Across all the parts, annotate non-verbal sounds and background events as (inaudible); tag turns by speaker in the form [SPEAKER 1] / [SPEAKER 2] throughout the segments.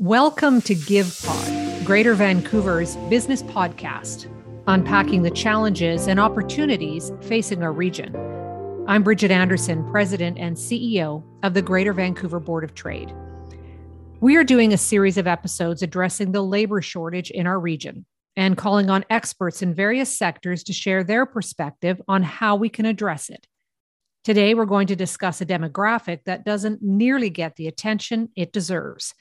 [SPEAKER 1] Welcome to GivePod, Greater Vancouver's business podcast, unpacking the challenges and opportunities facing our region. I'm Bridget Anderson, President and CEO of the Greater Vancouver Board of Trade. We are doing a series of episodes addressing the labor shortage in our region and calling on experts in various sectors to share their perspective on how we can address it. Today, we're going to discuss a demographic that doesn't nearly get the attention it deserves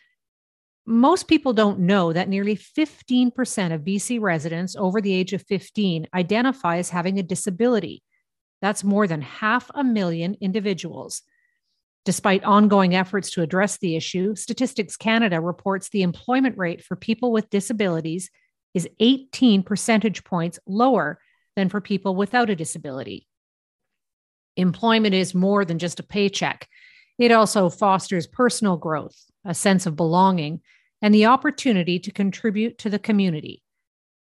[SPEAKER 1] most people don't know that nearly 15% of BC residents over the age of 15 identify as having a disability. That's more than half a million individuals. Despite ongoing efforts to address the issue, Statistics Canada reports the employment rate for people with disabilities is 18 percentage points lower than for people without a disability. Employment is more than just a paycheck. It also fosters personal growth, a sense of belonging, and the opportunity to contribute to the community.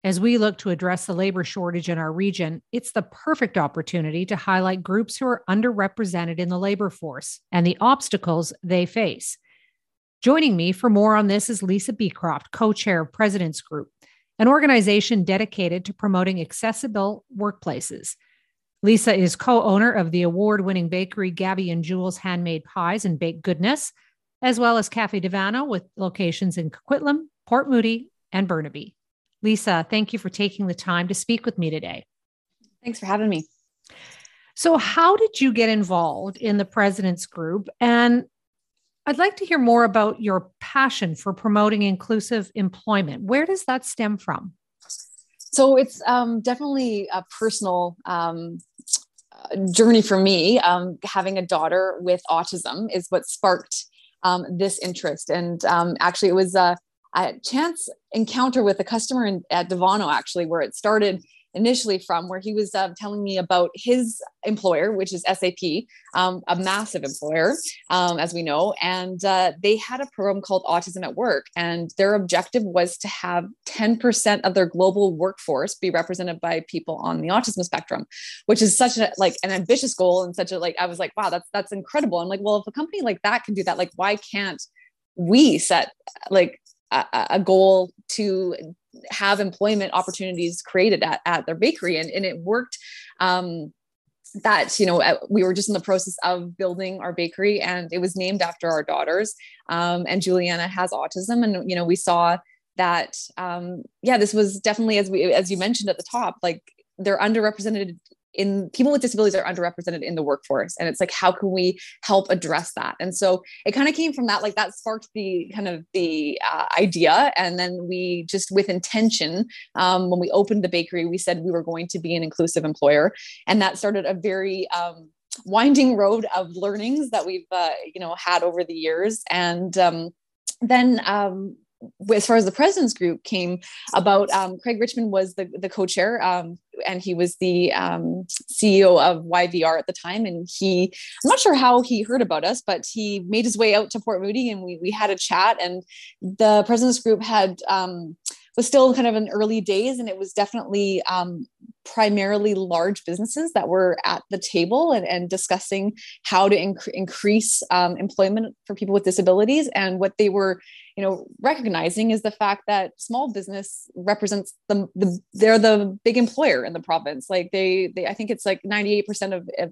[SPEAKER 1] As we look to address the labor shortage in our region, it's the perfect opportunity to highlight groups who are underrepresented in the labor force and the obstacles they face. Joining me for more on this is Lisa Beecroft, co chair of President's Group, an organization dedicated to promoting accessible workplaces. Lisa is co owner of the award winning bakery Gabby and Jules Handmade Pies and Baked Goodness, as well as Cafe Divano with locations in Coquitlam, Port Moody, and Burnaby. Lisa, thank you for taking the time to speak with me today.
[SPEAKER 2] Thanks for having me.
[SPEAKER 1] So, how did you get involved in the President's Group? And I'd like to hear more about your passion for promoting inclusive employment. Where does that stem from?
[SPEAKER 2] So, it's um, definitely a personal um, journey for me. Um, having a daughter with autism is what sparked um, this interest. And um, actually, it was a, a, chance encounter with a customer in, at Divano, actually, where it started initially from, where he was uh, telling me about his employer, which is SAP, um, a massive employer, um, as we know. And uh, they had a program called Autism at Work. And their objective was to have 10% of their global workforce be represented by people on the autism spectrum, which is such a like an ambitious goal and such a like, I was like, wow, that's that's incredible. I'm like, well, if a company like that can do that, like, why can't we set like a, a goal to have employment opportunities created at, at their bakery. And, and it worked um, that you know we were just in the process of building our bakery and it was named after our daughters um, and juliana has autism. And you know we saw that um, yeah this was definitely as we as you mentioned at the top like they're underrepresented in people with disabilities are underrepresented in the workforce and it's like how can we help address that? And so it kind of came from that like that sparked the kind of the uh, idea and then we just with intention um, when we opened the bakery we said we were going to be an inclusive employer and that started a very um, winding road of learnings that we've uh, you know had over the years. And um, then um, as far as the president's group came about, um, Craig Richmond was the, the co-chair um, and he was the um, CEO of YVR at the time. And he, I'm not sure how he heard about us, but he made his way out to Port Moody and we, we had a chat and the president's group had, um, was still kind of in early days and it was definitely um, primarily large businesses that were at the table and, and discussing how to inc- increase um, employment for people with disabilities and what they were you know recognizing is the fact that small business represents the, the they're the big employer in the province like they they i think it's like 98% of, of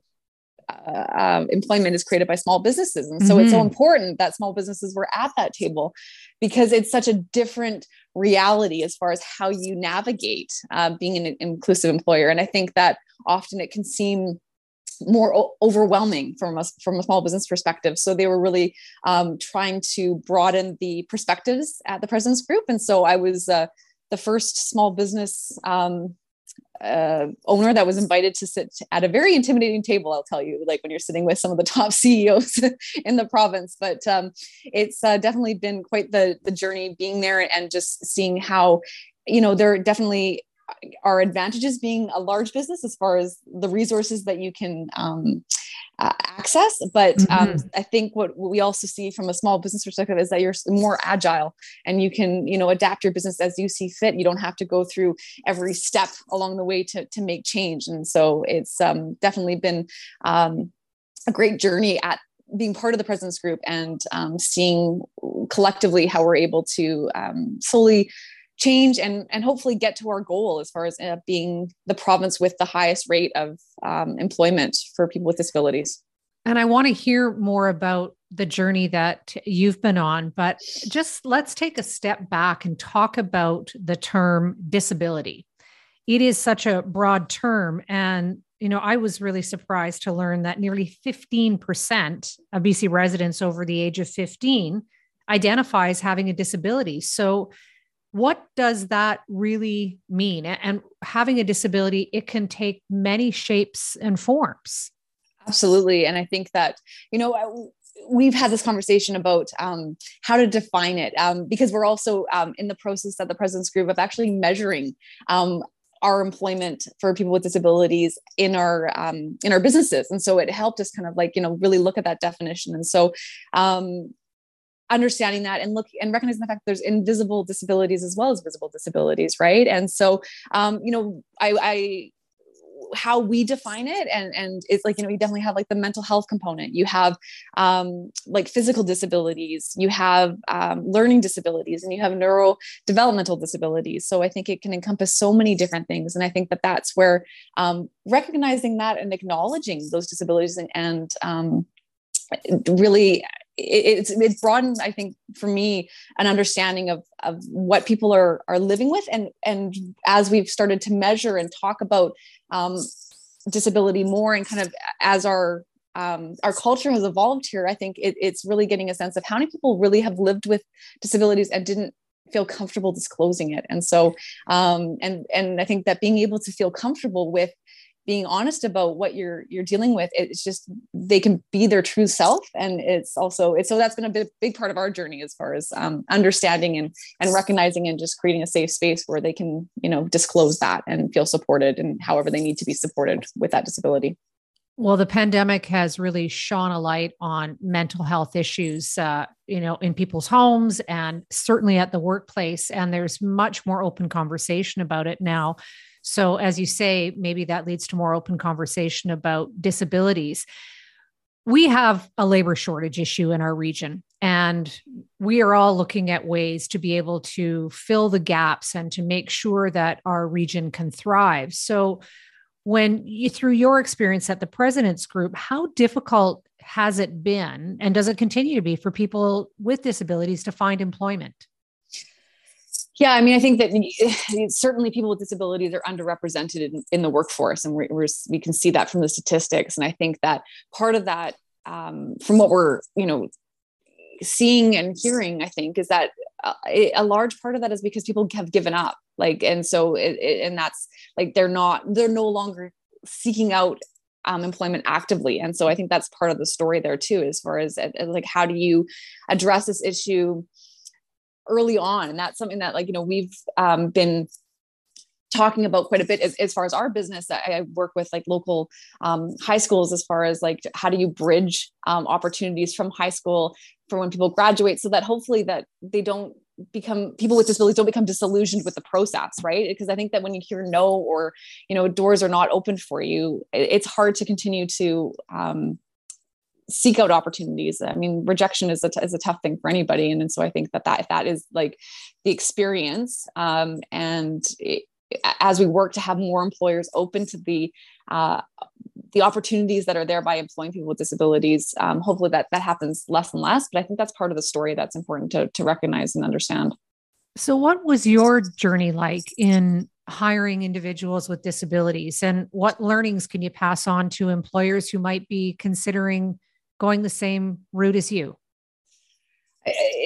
[SPEAKER 2] uh, uh, employment is created by small businesses and so mm-hmm. it's so mm-hmm. important that small businesses were at that table because it's such a different reality as far as how you navigate uh, being an inclusive employer and i think that often it can seem more o- overwhelming from a, from a small business perspective. So they were really um, trying to broaden the perspectives at the President's Group. And so I was uh, the first small business um, uh, owner that was invited to sit at a very intimidating table, I'll tell you, like when you're sitting with some of the top (laughs) CEOs in the province. But um, it's uh, definitely been quite the, the journey being there and just seeing how, you know, there definitely are advantages being a large business as far as the resources that you can um, uh, access. But um, mm-hmm. I think what, we also see from a small business perspective is that you're more agile and you can, you know, adapt your business as you see fit. You don't have to go through every step along the way to, to make change. And so it's um, definitely been um, a great journey at being part of the president's group and um, seeing collectively how we're able to um, slowly change and and hopefully get to our goal as far as uh, being the province with the highest rate of um, employment for people with disabilities.
[SPEAKER 1] And I want to hear more about the journey that you've been on, but just let's take a step back and talk about the term disability. It is such a broad term. And, you know, I was really surprised to learn that nearly 15% of BC residents over the age of 15 identifies having a disability. So, what does that really mean? And having a disability, it can take many shapes and forms.
[SPEAKER 2] Absolutely. And I think that, you know, we've had this conversation about um, how to define it um, because we're also um, in the process at the President's Group of actually measuring um, our employment for people with disabilities in our um, in our businesses and so it helped us kind of like you know really look at that definition and so um, understanding that and look and recognizing the fact that there's invisible disabilities as well as visible disabilities right? And so um, you know I, I how we define it and and it's like you know you definitely have like the mental health component. You have um, like physical disabilities. You have um, learning disabilities and you have neurodevelopmental disabilities. So i think it can encompass so many different things. And i think that that's where um, recognizing that and acknowledging those disabilities and, and um, really it's it's broadened i think for me an understanding of of what people are are living with and and as we've started to measure and talk about um, disability more and kind of as our um, our culture has evolved here i think it, it's really getting a sense of how many people really have lived with disabilities and didn't feel comfortable disclosing it. And so um, and and i think that being able to feel comfortable with being honest about what you're you're dealing with it's just they can be their true self and it's also it's so that's been a big, big part of our journey as far as um, understanding and and recognizing and just creating a safe space where they can you know disclose that and feel supported and however they need to be supported with that disability
[SPEAKER 1] well, the pandemic has really shone a light on mental health issues, uh, you know, in people's homes and certainly at the workplace. And there's much more open conversation about it now. So, as you say, maybe that leads to more open conversation about disabilities. We have a labor shortage issue in our region, and we are all looking at ways to be able to fill the gaps and to make sure that our region can thrive. So, when you, through your experience at the President's Group, how difficult has it been, and does it continue to be for people with disabilities to find employment?
[SPEAKER 2] Yeah, I mean, I think that (sighs) certainly people with disabilities are underrepresented in, in the workforce, and we're, we're, we can see that from the statistics. And I think that part of that, um, from what we're you know seeing and hearing, I think, is that uh, a large part of that is because people have given up. Like, and so, it, it, and that's like they're not, they're no longer seeking out um, employment actively. And so, I think that's part of the story there too, as far as, as like how do you address this issue early on. And that's something that like you know we've um, been talking about quite a bit as, as far as our business I, work with like local um, high schools as far as like how do you bridge um, opportunities from high school for when people graduate so that hopefully that they don't become people with disabilities don't become disillusioned with the process right? Because i think that when you hear no or you know doors are not open for you it's hard to continue to um, seek out opportunities. I mean, rejection is a, t- is a tough thing for anybody. And, and so I think that that, that is like the experience um, and it, as we work to have more employers open to the, uh, the opportunities that are there by employing people with disabilities, um, hopefully that that happens less and less. But I think that's part of the story that's important to, to recognize and understand.
[SPEAKER 1] So, what was your journey like in hiring individuals with disabilities, and what learnings can you pass on to employers who might be considering going the same route as you?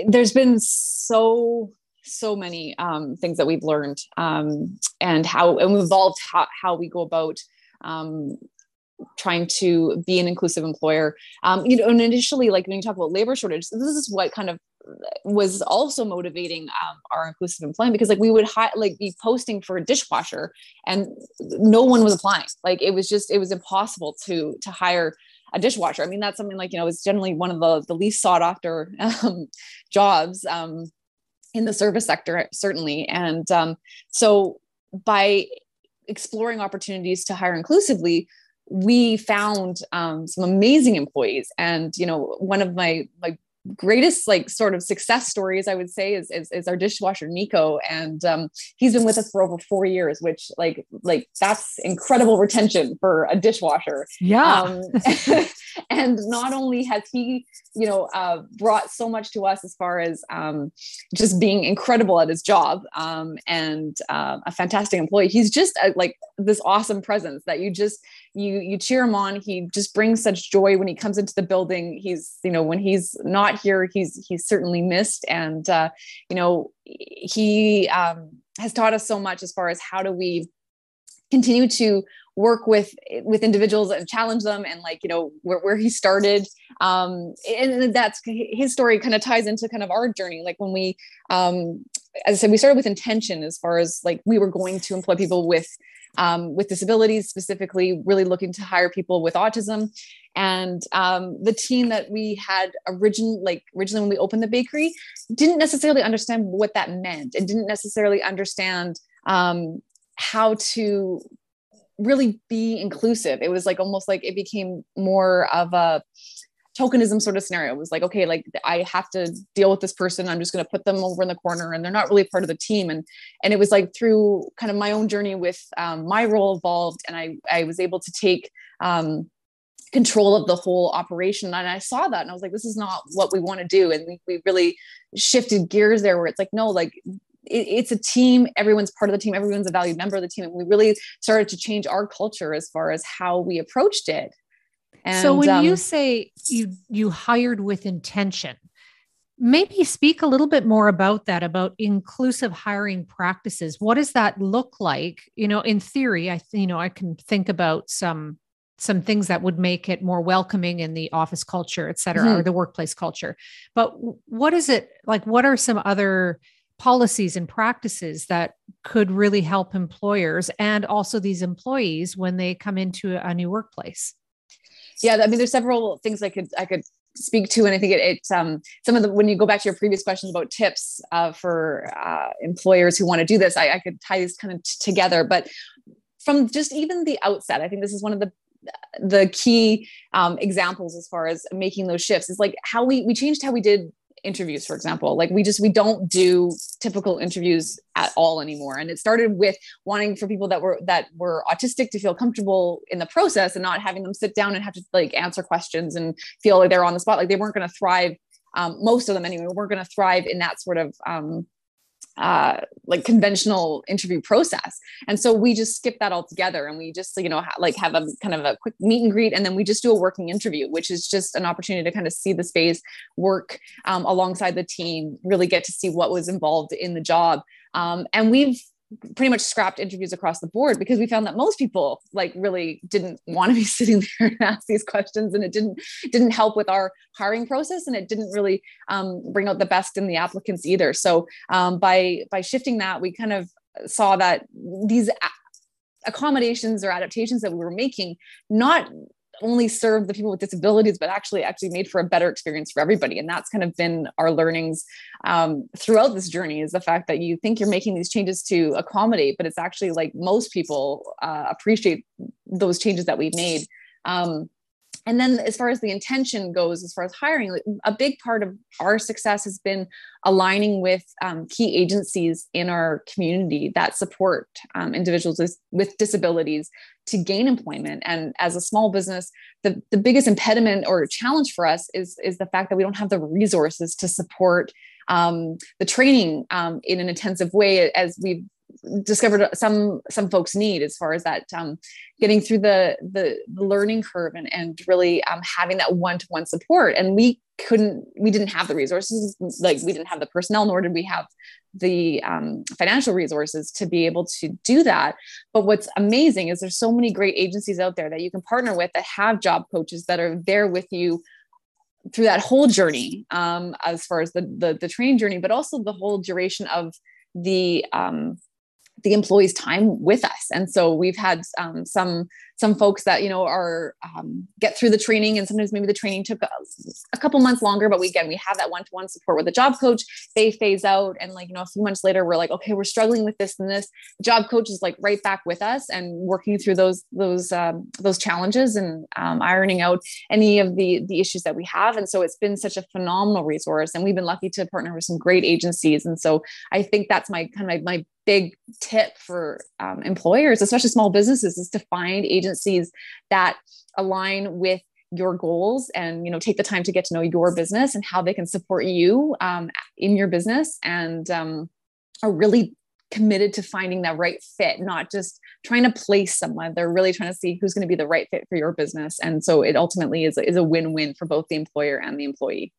[SPEAKER 2] There's been so so many um, things that we've learned um, and how and we've evolved how, how we go about um, trying to be an inclusive employer um, you know and initially like when you talk about labor shortage this is what kind of was also motivating um, our inclusive employment because like we would hi- like be posting for a dishwasher and no one was applying like it was just it was impossible to to hire a dishwasher. I mean, that's something like, you know, it's generally one of the, the least sought after (laughs) um, jobs um, in the service sector, certainly. And um, so by exploring opportunities to hire inclusively, we found um, some amazing employees and you know one of my my greatest like sort of success stories i would say is is, is our dishwasher nico. And um, he's been with us for over four years which like like that's incredible retention for a dishwasher.
[SPEAKER 1] Yeah.
[SPEAKER 2] Um, (laughs) (laughs) and not only has he you know uh, brought so much to us as far as um, just being incredible at his job um, and uh, a fantastic employee he's just a, like this awesome presence that you just you you cheer him on. He just brings such joy when he comes into the building. He's you know when he's not here he's he's certainly missed. And uh, you know he um, has taught us so much as far as how do we continue to work with with individuals and challenge them and like you know where, where he started. Um and that's his story kind of ties into kind of our journey. Like when we um as i said we started with intention as far as like we were going to employ people with um, with disabilities, specifically, really looking to hire people with autism. And um, the team that we had originally, like originally when we opened the bakery, didn't necessarily understand what that meant, and didn't necessarily understand um, how to really be inclusive. It was like almost like it became more of a tokenism sort of scenario. It was like, okay, like I have to deal with this person. I'm just going to put them over in the corner and they're not really part of the team. And, and it was like through kind of my own journey with um, my role evolved and I, I was able to take, um, control of the whole operation and i saw that and i was like this is not what we want to do and we, we really shifted gears there where it's like no like it's a team everyone's part of the team everyone's a valued member of the team and we really started to change our culture as far as how we approached it
[SPEAKER 1] and, so when um, you say you you hired with intention, maybe speak a little bit more about that about inclusive hiring practices. What does that look like? You know, in theory, I you know I can think about some some things that would make it more welcoming in the office culture, et cetera, mm-hmm. or the workplace culture. But what is it like? What are some other policies and practices that could really help employers and also these employees when they come into a new workplace?
[SPEAKER 2] Yeah i mean there's several things i could i could speak to and i think it, it's um, some of the when you go back to your previous questions about tips uh, for uh, employers who want to do this I, I could tie these kind of t- together but from just even the outset i think this is one of the the key um, examples as far as making those shifts is like how we we changed how we did interviews for example like we just we don't do typical interviews at all anymore. And it started with wanting for people that were that were autistic to feel comfortable in the process and not having them sit down and have to like answer questions and feel like they're on the spot. Like they weren't going to thrive um, most of them anyway weren't going to thrive in that sort of um, uh, like conventional interview process. And so we just skip that altogether and we just, you know, ha- like have a kind of a quick meet and greet. And then we just do a working interview, which is just an opportunity to kind of see the space, work um, alongside the team, really get to see what was involved in the job. Um, and we've pretty much scrapped interviews across the board because we found that most people like really didn't want to be (laughs) sitting there and ask these questions and it didn't didn't help with our hiring process and it didn't really um, bring out the best in the applicants either. So um, by by shifting that we kind of saw that these accommodations or adaptations that we were making not only serve the people with disabilities, but actually actually made for a better experience for everybody. And that's kind of been our learnings um, throughout this journey is the fact that you think you're making these changes to accommodate, but it's actually like most people uh, appreciate those changes that we've made. Um, and then as far as the intention goes as far as hiring a big part of our success has been aligning with um, key agencies in our community that support um, individuals with, disabilities to gain employment. And as a small business the, the biggest impediment or challenge for us is, is the fact that we don't have the resources to support um, the training um, in an intensive way as we've discovered some some folks need as far as that um, getting through the, the, learning curve and and really um, having that one to one support. And we couldn't we didn't have the resources like we didn't have the personnel nor did we have the um, financial resources to be able to do that but what's amazing is there's so many great agencies out there that you can partner with that have job coaches that are there with you through that whole journey um, as far as the, the the training journey but also the whole duration of the um, the employees time with us. And so we've had um, some some folks that you know are um, get through the training and sometimes maybe the training took a, a couple months longer but we again we have that one-to-one support with the job coach. They phase out and like you know a few months later we're like okay we're struggling with this and this. Job coach is like right back with us and working through those those um, those challenges and um, ironing out any of the the issues that we have. And so it's been such a phenomenal resource and we've been lucky to partner with some great agencies. And so i think that's my kind of my, my big tip for um, employers, especially small businesses, is to find agencies that align with your goals and you know take the time to get to know your business and how they can support you um, in your business and um, are really committed to finding that right fit not just trying to place someone. They're really trying to see who's going to be the right fit for your business. And so it ultimately is, is a win-win for both the employer and the employee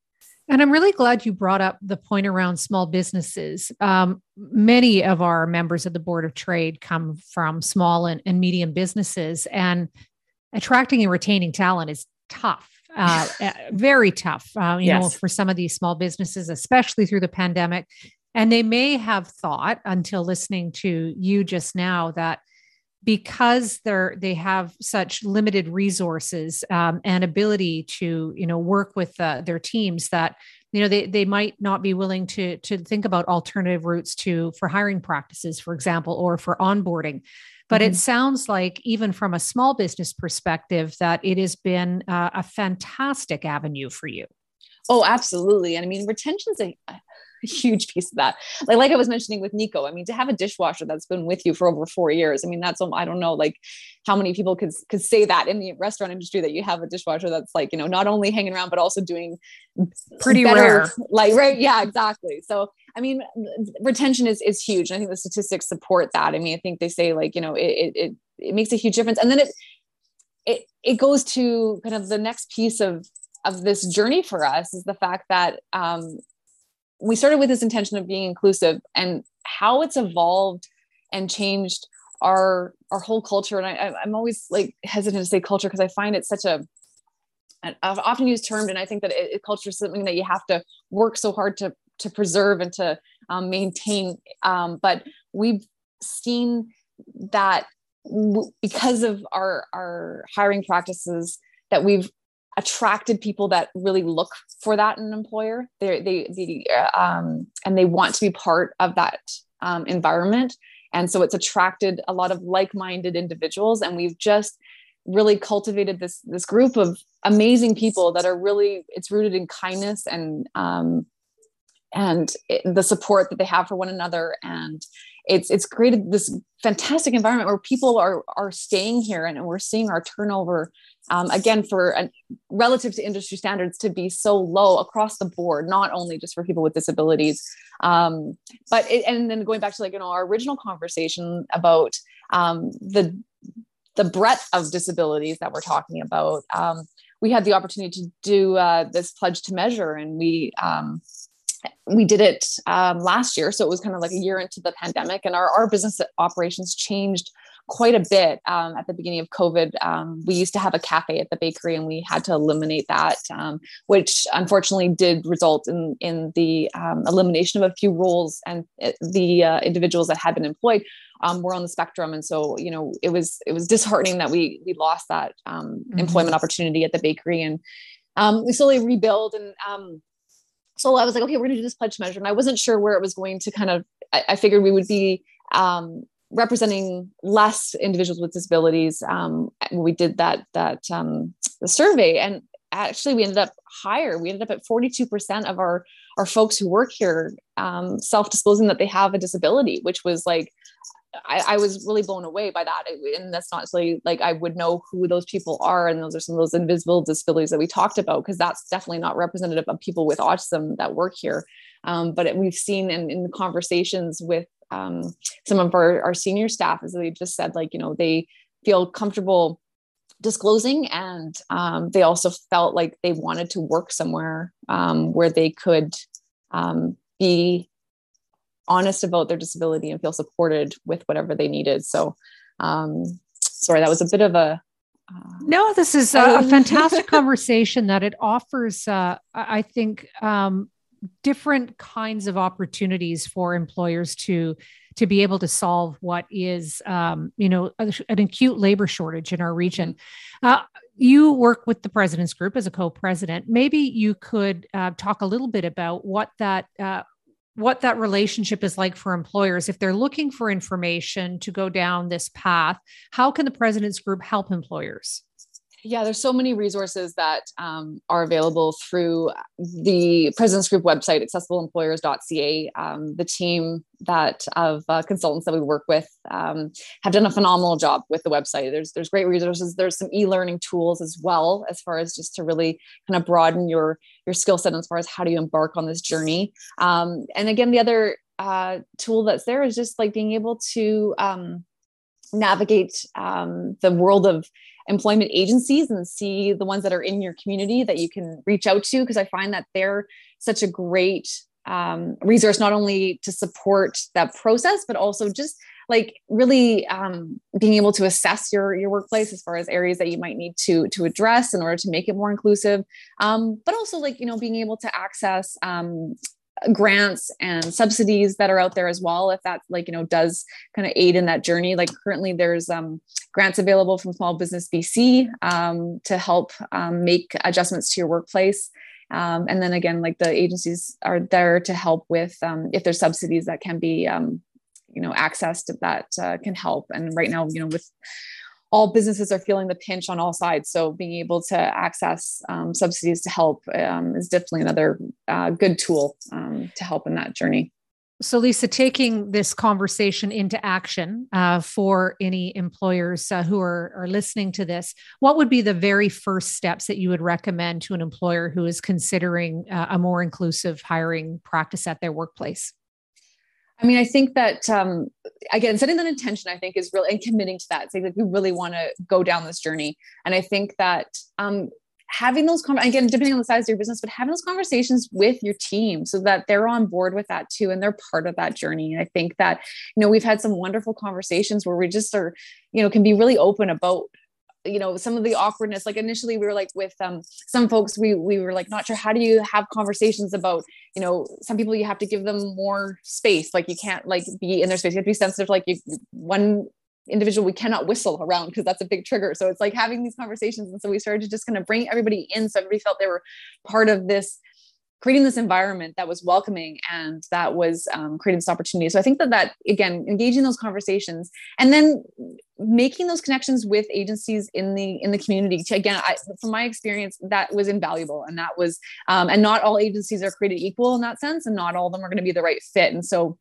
[SPEAKER 1] and I'm really glad you brought up the point around small businesses. Um, many of our members of the Board of Trade come from small and, and medium businesses, and attracting and retaining talent is tough. Uh, eh, (laughs) very tough, uh, you yes. know, for some of these small businesses, especially through the pandemic. And they may have thought until listening to you just now that because they're they have such limited resources um, and ability to you know work with uh, their teams that you know they they might not be willing to to think about alternative routes to for hiring practices for example or for onboarding. But mm-hmm. it sounds like even from a small business perspective that it has been uh, a fantastic avenue for you.
[SPEAKER 2] Oh absolutely. And i mean retention is a huge piece of that. Like, like I was mentioning with Nico, I mean, to have a dishwasher that's been with you for over four years, I mean, that's, I don't know, like how many people could, could say that in the restaurant industry that you have a dishwasher that's like, you know, not only hanging around, but also doing
[SPEAKER 1] pretty better, rare.
[SPEAKER 2] Like, right. Yeah, exactly. So, I mean, retention is, is huge. And I think the statistics support that. I mean, I think they say like, you know, it, it, it makes a huge difference. And then it, it, it goes to kind of the next piece of of this journey for us is the fact that um, we started with this intention of being inclusive and how it's evolved and changed our our whole culture. And I, i'm always like hesitant to say culture because i find it such a an often used term and i think that it, culture is something that you have to work so hard to to preserve and to um, maintain. Um, but we've seen that w- because of our our hiring practices that we've attracted people that really look for that in an employer. They they they um, and they want to be part of that um, environment. And so it's attracted a lot of like-minded individuals, and we've just really cultivated this this group of amazing people that are really it's rooted in kindness and um, and it, the support that they have for one another and it's it's created this fantastic environment where people are are staying here and we're seeing our turnover um, again for relative to industry standards to be so low across the board not only just for people with disabilities um, but it, and then going back to like you know our original conversation about um, the the breadth of disabilities that we're talking about um, we had the opportunity to do uh, this pledge to measure and we um, we did it um, last year. So it was kind of like a year into the pandemic and our, our business operations changed quite a bit um, at the beginning of COVID. Um, we used to have a cafe at the bakery, and we had to eliminate that, um, which unfortunately did result in in the um, elimination of a few roles and the uh, individuals that had been employed um, were on the spectrum. And so, you know, it was it was disheartening that we we lost that um, mm-hmm. employment opportunity at the bakery, and we slowly rebuild and so I was like, okay, we're going to do this pledge measure. And I wasn't sure where it was going to kind of, I, I figured we would be um, representing less individuals with disabilities um, we did that that um, the survey. And actually we ended up higher. We ended up at 42% of our our folks who work here um, self-disclosing that they have a disability which was like I, I, was really blown away by that. And that's not necessarily like i would know who those people are and those are some of those invisible disabilities that we talked about because that's definitely not representative of people with autism that work here. Um, but it, we've seen in, in conversations with um, some of our, our senior staff as they just said like you know they feel comfortable disclosing and um, they also felt like they wanted to work somewhere um, where they could um, be honest about their disability and feel supported with whatever they needed. So um, sorry that was a bit of a
[SPEAKER 1] uh, no this is a, a fantastic (laughs) conversation that it offers uh, i think um, different kinds of opportunities for employers to to be able to solve what is um, you know an acute labor shortage in our region. Uh, you work with the president's group as a co-president. Maybe you could uh, talk a little bit about what that uh, what that relationship is like for employers if they're looking for information to go down this path. How can the president's group help employers?
[SPEAKER 2] Yeah, there's so many resources that um, are available through the President's Group website, accessibleemployers.ca. Um, the team that of uh, consultants that we work with um, have done a phenomenal job with the website. There's there's great resources. There's some e-learning tools as well, as far as just to really kind of broaden your your skill set as far as how do you embark on this journey. Um, and again, the other uh, tool that's there is just like being able to um, navigate um, the world of employment agencies and see the ones that are in your community that you can reach out to because i find that they're such a great um, resource not only to support that process but also just like really um, being able to assess your your workplace as far as areas that you might need to to address in order to make it more inclusive. Um, but also like you know being able to access um, grants and subsidies that are out there as well if that like you know does kind of aid in that journey. Like currently there's um, grants available from small business bc um, to help um, make adjustments to your workplace. Um, and then again like the agencies are there to help with um, if there's subsidies that can be um, you know accessed that uh, can help. And right now you know with all businesses are feeling the pinch on all sides. So being able to access um, subsidies to help um, is definitely another uh, good tool um, to help in that journey.
[SPEAKER 1] So, Lisa, taking this conversation into action uh, for any employers uh, who are, are listening to this, what would be the very first steps that you would recommend to an employer who is considering uh, a more inclusive hiring practice at their workplace?
[SPEAKER 2] I mean, I think that um, again, setting that intention, I think, is really and committing to that. Saying like we really want to go down this journey, and I think that um, having those again, depending on the size of your business, but having those conversations with your team so that they're on board with that too, and they're part of that journey. And I think that you know we've had some wonderful conversations where we just are, you know, can be really open about you know some of the awkwardness like initially we were like with um some folks we we were like not sure how do you have conversations about you know some people you have to give them more space like you can't like be in their space you have to be sensitive like you one individual we cannot whistle around because that's a big trigger. So it's like having these conversations and so we started to just kind of bring everybody in so everybody felt they were part of this creating this environment that was welcoming and that was um, creating this opportunity. So I think that that again, engaging those conversations and then making those connections with agencies in the in the community. Again, I, from my experience, that was invaluable, and that was um, and not all agencies are created equal in that sense, and not all of them are going to be the right fit. And so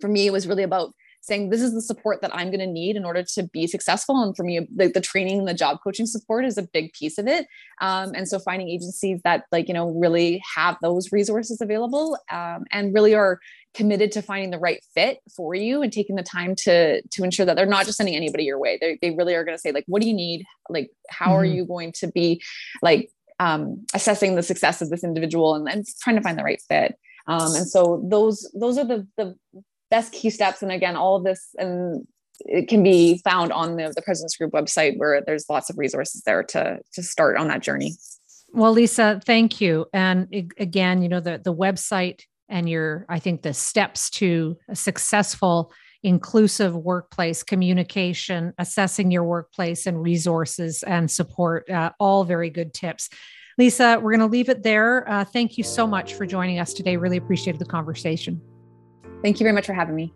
[SPEAKER 2] for me, it was really about saying this is the support that i'm going to need in order to be successful. And for me the, the training and the job coaching support is a big piece of it. Um, and so finding agencies that like you know really have those resources available um, and really are committed to finding the right fit for you and taking the time to to ensure that they're not just sending anybody your way. They, they really are going to say like what do you need? Like how mm-hmm. are you going to be like um, assessing the success of this individual and, and trying to find the right fit? Um, and so those those are the the key steps. And again, all of this and it can be found on the, the President's Group website where there's lots of resources there to to start on that journey.
[SPEAKER 1] Well, Lisa, thank you. And again, you know, the the website and your, I think the steps to a successful inclusive workplace communication, assessing your workplace and resources and support, uh, all very good tips. Lisa, we're going to leave it there. Uh, thank you so much for joining us today. Really appreciated the conversation.
[SPEAKER 2] Thank you very much for having me.